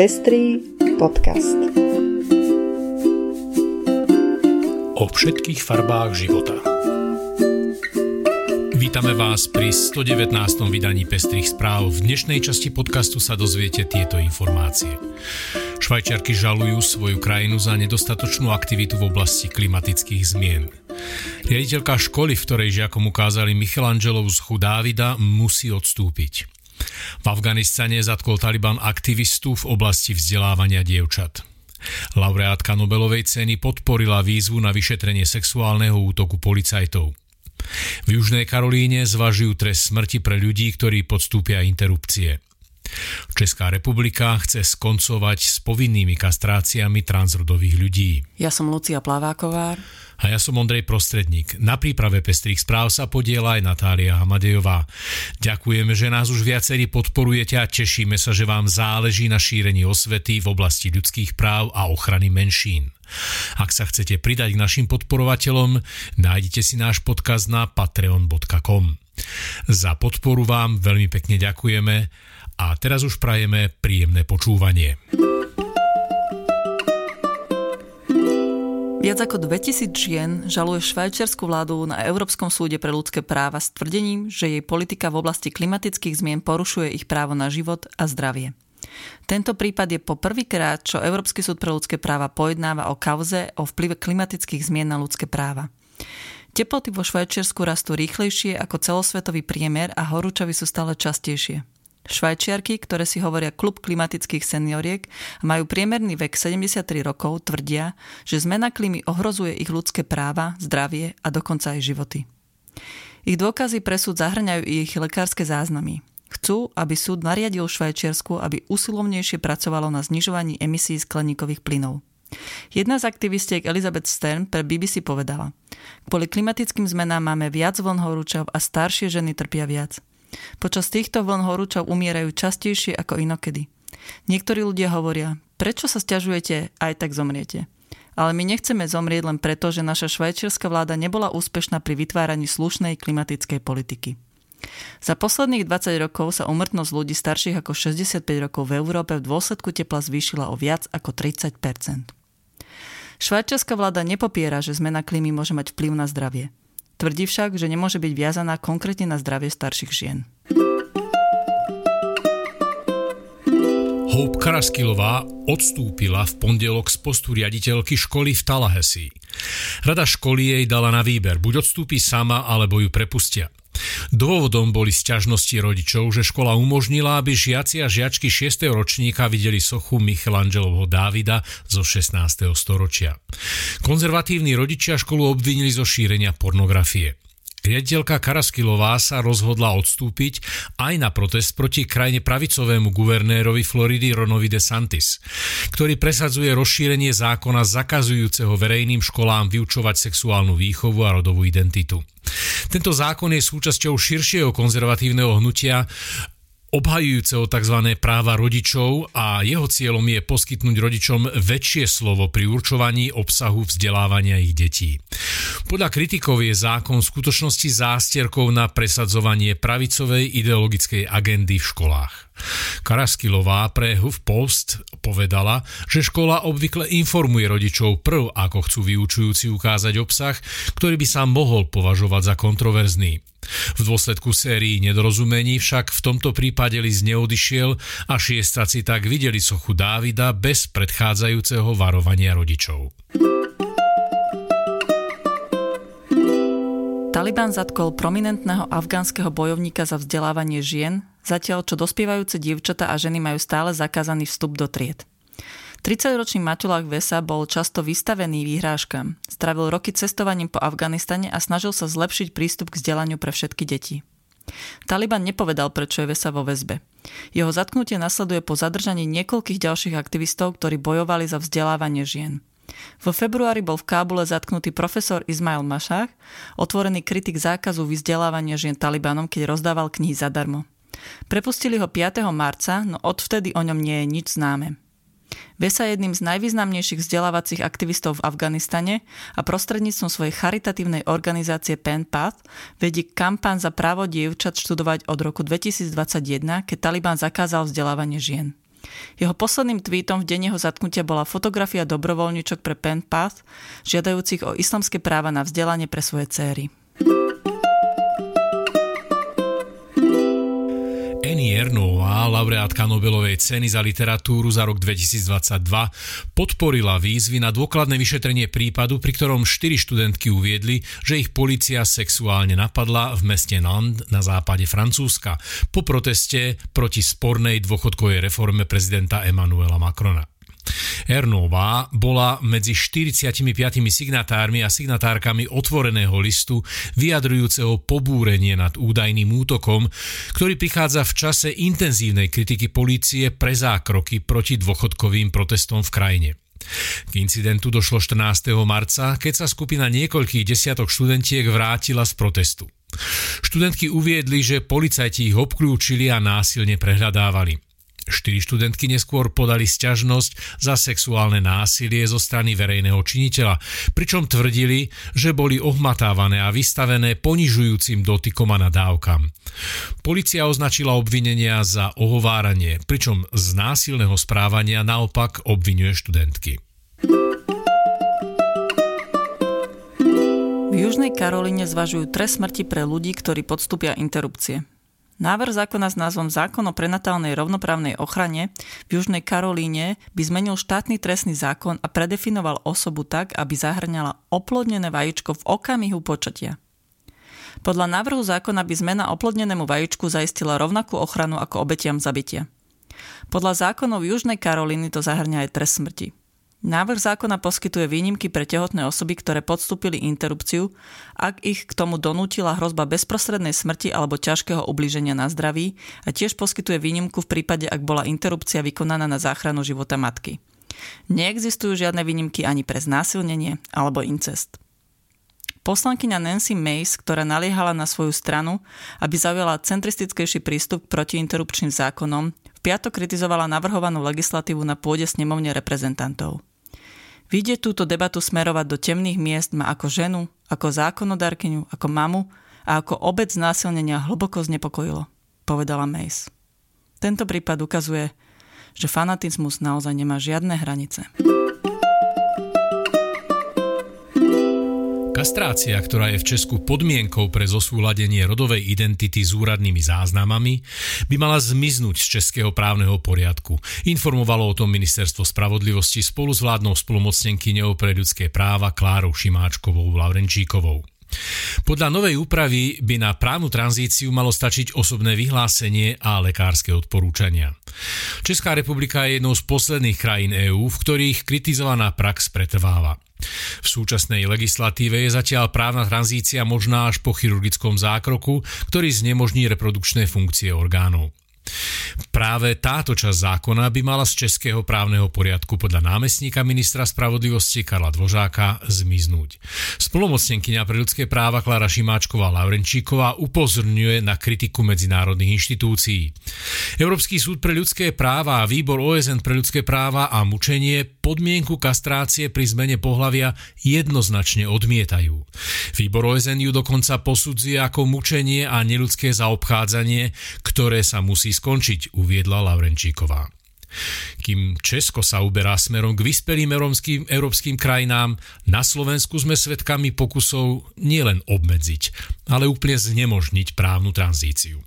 Pestrý podcast. O všetkých farbách života. Vítame vás pri 119. vydaní Pestrých správ. V dnešnej časti podcastu sa dozviete tieto informácie. Švajčiarky žalujú svoju krajinu za nedostatočnú aktivitu v oblasti klimatických zmien. Riaditeľka školy, v ktorej žiakom ukázali Michelangelovu z Dávida, musí odstúpiť. V Afganistane zatkol Taliban aktivistu v oblasti vzdelávania dievčat. Laureátka Nobelovej ceny podporila výzvu na vyšetrenie sexuálneho útoku policajtov. V Južnej Karolíne zvažujú trest smrti pre ľudí, ktorí podstúpia interrupcie. Česká republika chce skoncovať s povinnými kastráciami transrodových ľudí. Ja som Lucia Plaváková. A ja som Ondrej Prostredník. Na príprave pestrých správ sa podiela aj Natália Hamadejová. Ďakujeme, že nás už viacerí podporujete a tešíme sa, že vám záleží na šírení osvety v oblasti ľudských práv a ochrany menšín. Ak sa chcete pridať k našim podporovateľom, nájdete si náš podcast na patreon.com. Za podporu vám veľmi pekne ďakujeme a teraz už prajeme príjemné počúvanie. Viac ako 2000 žien žaluje švajčiarsku vládu na Európskom súde pre ľudské práva s tvrdením, že jej politika v oblasti klimatických zmien porušuje ich právo na život a zdravie. Tento prípad je po prvýkrát, čo Európsky súd pre ľudské práva pojednáva o kauze o vplyve klimatických zmien na ľudské práva. Teploty vo Švajčiarsku rastú rýchlejšie ako celosvetový priemer a horúčavy sú stále častejšie. Švajčiarky, ktoré si hovoria klub klimatických senioriek a majú priemerný vek 73 rokov, tvrdia, že zmena klímy ohrozuje ich ľudské práva, zdravie a dokonca aj životy. Ich dôkazy pre súd zahrňajú i ich lekárske záznamy. Chcú, aby súd nariadil Švajčiarsku, aby usilovnejšie pracovalo na znižovaní emisí skleníkových plynov. Jedna z aktivistiek Elizabeth Stern pre BBC povedala Kvôli klimatickým zmenám máme viac vln horúčav a staršie ženy trpia viac. Počas týchto vln horúčav umierajú častejšie ako inokedy. Niektorí ľudia hovoria, prečo sa stiažujete, aj tak zomriete. Ale my nechceme zomrieť len preto, že naša švajčiarska vláda nebola úspešná pri vytváraní slušnej klimatickej politiky. Za posledných 20 rokov sa umrtnosť ľudí starších ako 65 rokov v Európe v dôsledku tepla zvýšila o viac ako 30 Švajčiarska vláda nepopiera, že zmena klímy môže mať vplyv na zdravie. Tvrdí však, že nemôže byť viazaná konkrétne na zdravie starších žien. Hope Karaskilová odstúpila v pondelok z postu riaditeľky školy v Tallahassee. Rada školy jej dala na výber, buď odstúpi sama, alebo ju prepustia. Dôvodom boli sťažnosti rodičov, že škola umožnila, aby žiaci a žiačky 6. ročníka videli sochu Michelangelovho Dávida zo 16. storočia. Konzervatívni rodičia školu obvinili zo šírenia pornografie. Riaditeľka Karaskilová sa rozhodla odstúpiť aj na protest proti krajine pravicovému guvernérovi Floridy Ronovi DeSantis, ktorý presadzuje rozšírenie zákona zakazujúceho verejným školám vyučovať sexuálnu výchovu a rodovú identitu. Tento zákon je súčasťou širšieho konzervatívneho hnutia obhajujúceho tzv. práva rodičov a jeho cieľom je poskytnúť rodičom väčšie slovo pri určovaní obsahu vzdelávania ich detí. Podľa kritikov je zákon v skutočnosti zástierkou na presadzovanie pravicovej ideologickej agendy v školách. Karaskilová pre HuffPost povedala, že škola obvykle informuje rodičov prv, ako chcú vyučujúci ukázať obsah, ktorý by sa mohol považovať za kontroverzný. V dôsledku sérií nedorozumení však v tomto prípade list neodišiel a šiestaci tak videli sochu Dávida bez predchádzajúceho varovania rodičov. Taliban zatkol prominentného afgánskeho bojovníka za vzdelávanie žien, zatiaľ čo dospievajúce dievčata a ženy majú stále zakázaný vstup do tried. 30-ročný Matulák Vesa bol často vystavený výhrážkam. Stravil roky cestovaním po Afganistane a snažil sa zlepšiť prístup k vzdelaniu pre všetky deti. Taliban nepovedal, prečo je Vesa vo väzbe. Jeho zatknutie nasleduje po zadržaní niekoľkých ďalších aktivistov, ktorí bojovali za vzdelávanie žien. Vo februári bol v Kábule zatknutý profesor Ismail Mašach, otvorený kritik zákazu vzdelávania žien Talibanom, keď rozdával knihy zadarmo. Prepustili ho 5. marca, no odvtedy o ňom nie je nič známe. Vesa je jedným z najvýznamnejších vzdelávacích aktivistov v Afganistane a prostredníctvom svojej charitatívnej organizácie Pen Path vedie kampán za právo dievčat študovať od roku 2021, keď Taliban zakázal vzdelávanie žien. Jeho posledným tweetom v deň jeho zatknutia bola fotografia dobrovoľníčok pre Pen Path, žiadajúcich o islamské práva na vzdelanie pre svoje céry. Annie Ernová, laureátka Nobelovej ceny za literatúru za rok 2022, podporila výzvy na dôkladné vyšetrenie prípadu, pri ktorom štyri študentky uviedli, že ich policia sexuálne napadla v meste Nantes na západe Francúzska po proteste proti spornej dôchodkovej reforme prezidenta Emmanuela Macrona. Ernová bola medzi 45 signatármi a signatárkami otvoreného listu vyjadrujúceho pobúrenie nad údajným útokom, ktorý prichádza v čase intenzívnej kritiky polície pre zákroky proti dôchodkovým protestom v krajine. K incidentu došlo 14. marca, keď sa skupina niekoľkých desiatok študentiek vrátila z protestu. Študentky uviedli, že policajti ich obklúčili a násilne prehľadávali. Štyri študentky neskôr podali sťažnosť za sexuálne násilie zo strany verejného činiteľa, pričom tvrdili, že boli ohmatávané a vystavené ponižujúcim dotykom a nadávkam. Polícia označila obvinenia za ohováranie, pričom z násilného správania naopak obvinuje študentky. V Južnej Karolíne zvažujú trest smrti pre ľudí, ktorí podstúpia interrupcie. Návrh zákona s názvom Zákon o prenatálnej rovnoprávnej ochrane v Južnej Karolíne by zmenil štátny trestný zákon a predefinoval osobu tak, aby zahrňala oplodnené vajíčko v okamihu počatia. Podľa návrhu zákona by zmena oplodnenému vajíčku zaistila rovnakú ochranu ako obetiam zabitia. Podľa zákonov Južnej Karolíny to zahrňa aj trest smrti. Návrh zákona poskytuje výnimky pre tehotné osoby, ktoré podstúpili interrupciu, ak ich k tomu donútila hrozba bezprostrednej smrti alebo ťažkého ublíženia na zdraví a tiež poskytuje výnimku v prípade, ak bola interrupcia vykonaná na záchranu života matky. Neexistujú žiadne výnimky ani pre znásilnenie alebo incest. Poslankyňa Nancy Mace, ktorá naliehala na svoju stranu, aby zaujala centristickejší prístup k protiinterrupčným zákonom, v piatok kritizovala navrhovanú legislatívu na pôde snemovne reprezentantov. Vidieť túto debatu smerovať do temných miest ma ako ženu, ako zákonodárkyňu, ako mamu a ako obec znásilnenia hlboko znepokojilo, povedala Mace. Tento prípad ukazuje, že fanatizmus naozaj nemá žiadne hranice. Kastrácia, ktorá je v Česku podmienkou pre zosúladenie rodovej identity s úradnými záznamami, by mala zmiznúť z českého právneho poriadku. Informovalo o tom Ministerstvo spravodlivosti spolu s vládnou spolumocnenkyňou pre ľudské práva Klárou Šimáčkovou Laurenčíkovou. Podľa novej úpravy by na právnu tranzíciu malo stačiť osobné vyhlásenie a lekárske odporúčania. Česká republika je jednou z posledných krajín EÚ, v ktorých kritizovaná prax pretrváva. V súčasnej legislatíve je zatiaľ právna tranzícia možná až po chirurgickom zákroku, ktorý znemožní reprodukčné funkcie orgánov. Práve táto časť zákona by mala z českého právneho poriadku podľa námestníka ministra spravodlivosti Karla Dvožáka zmiznúť. Spolomocnenkyňa pre ľudské práva Klara Šimáčková Laurenčíková upozorňuje na kritiku medzinárodných inštitúcií. Európsky súd pre ľudské práva a výbor OSN pre ľudské práva a mučenie podmienku kastrácie pri zmene pohlavia jednoznačne odmietajú. Výbor OSN ju dokonca posudzuje ako mučenie a neludské zaobchádzanie, ktoré sa musí skončiť, uviedla Laurenčíková. Kým Česko sa uberá smerom k vyspelým európskym, európskym krajinám, na Slovensku sme svedkami pokusov nielen obmedziť, ale úplne znemožniť právnu tranzíciu.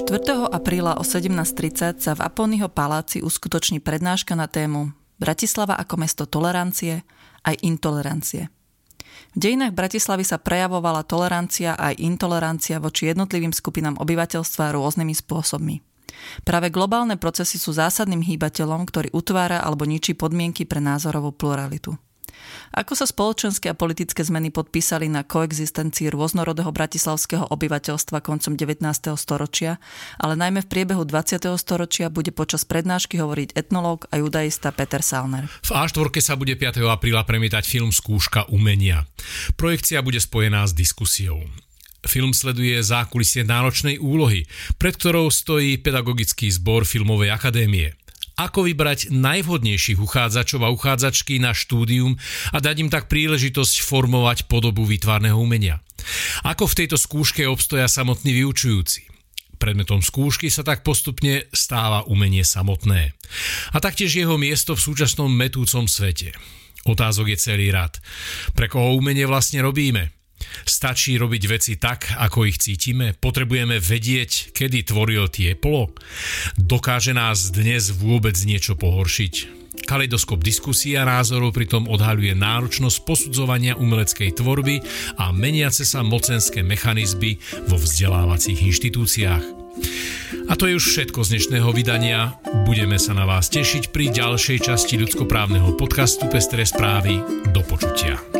4. apríla o 17.30 sa v Aponyho paláci uskutoční prednáška na tému Bratislava ako mesto tolerancie aj intolerancie – v dejinách Bratislavy sa prejavovala tolerancia aj intolerancia voči jednotlivým skupinám obyvateľstva rôznymi spôsobmi. Práve globálne procesy sú zásadným hýbateľom, ktorý utvára alebo ničí podmienky pre názorovú pluralitu. Ako sa spoločenské a politické zmeny podpísali na koexistencii rôznorodého bratislavského obyvateľstva koncom 19. storočia, ale najmä v priebehu 20. storočia bude počas prednášky hovoriť etnológ a judaista Peter Salner. V A4 sa bude 5. apríla premietať film Skúška umenia. Projekcia bude spojená s diskusiou. Film sleduje zákulisie náročnej úlohy, pred ktorou stojí pedagogický zbor Filmovej akadémie ako vybrať najvhodnejších uchádzačov a uchádzačky na štúdium a dať im tak príležitosť formovať podobu výtvarného umenia. Ako v tejto skúške obstoja samotní vyučujúci. predmetom skúšky sa tak postupne stáva umenie samotné. A taktiež jeho miesto v súčasnom metúcom svete. Otázok je celý rad. Pre koho umenie vlastne robíme? Stačí robiť veci tak, ako ich cítime? Potrebujeme vedieť, kedy tvoril tieplo? Dokáže nás dnes vôbec niečo pohoršiť? Kaleidoskop diskusí a názorov pritom odhaľuje náročnosť posudzovania umeleckej tvorby a meniace sa mocenské mechanizmy vo vzdelávacích inštitúciách. A to je už všetko z dnešného vydania. Budeme sa na vás tešiť pri ďalšej časti ľudskoprávneho podcastu Pestré správy. Do počutia.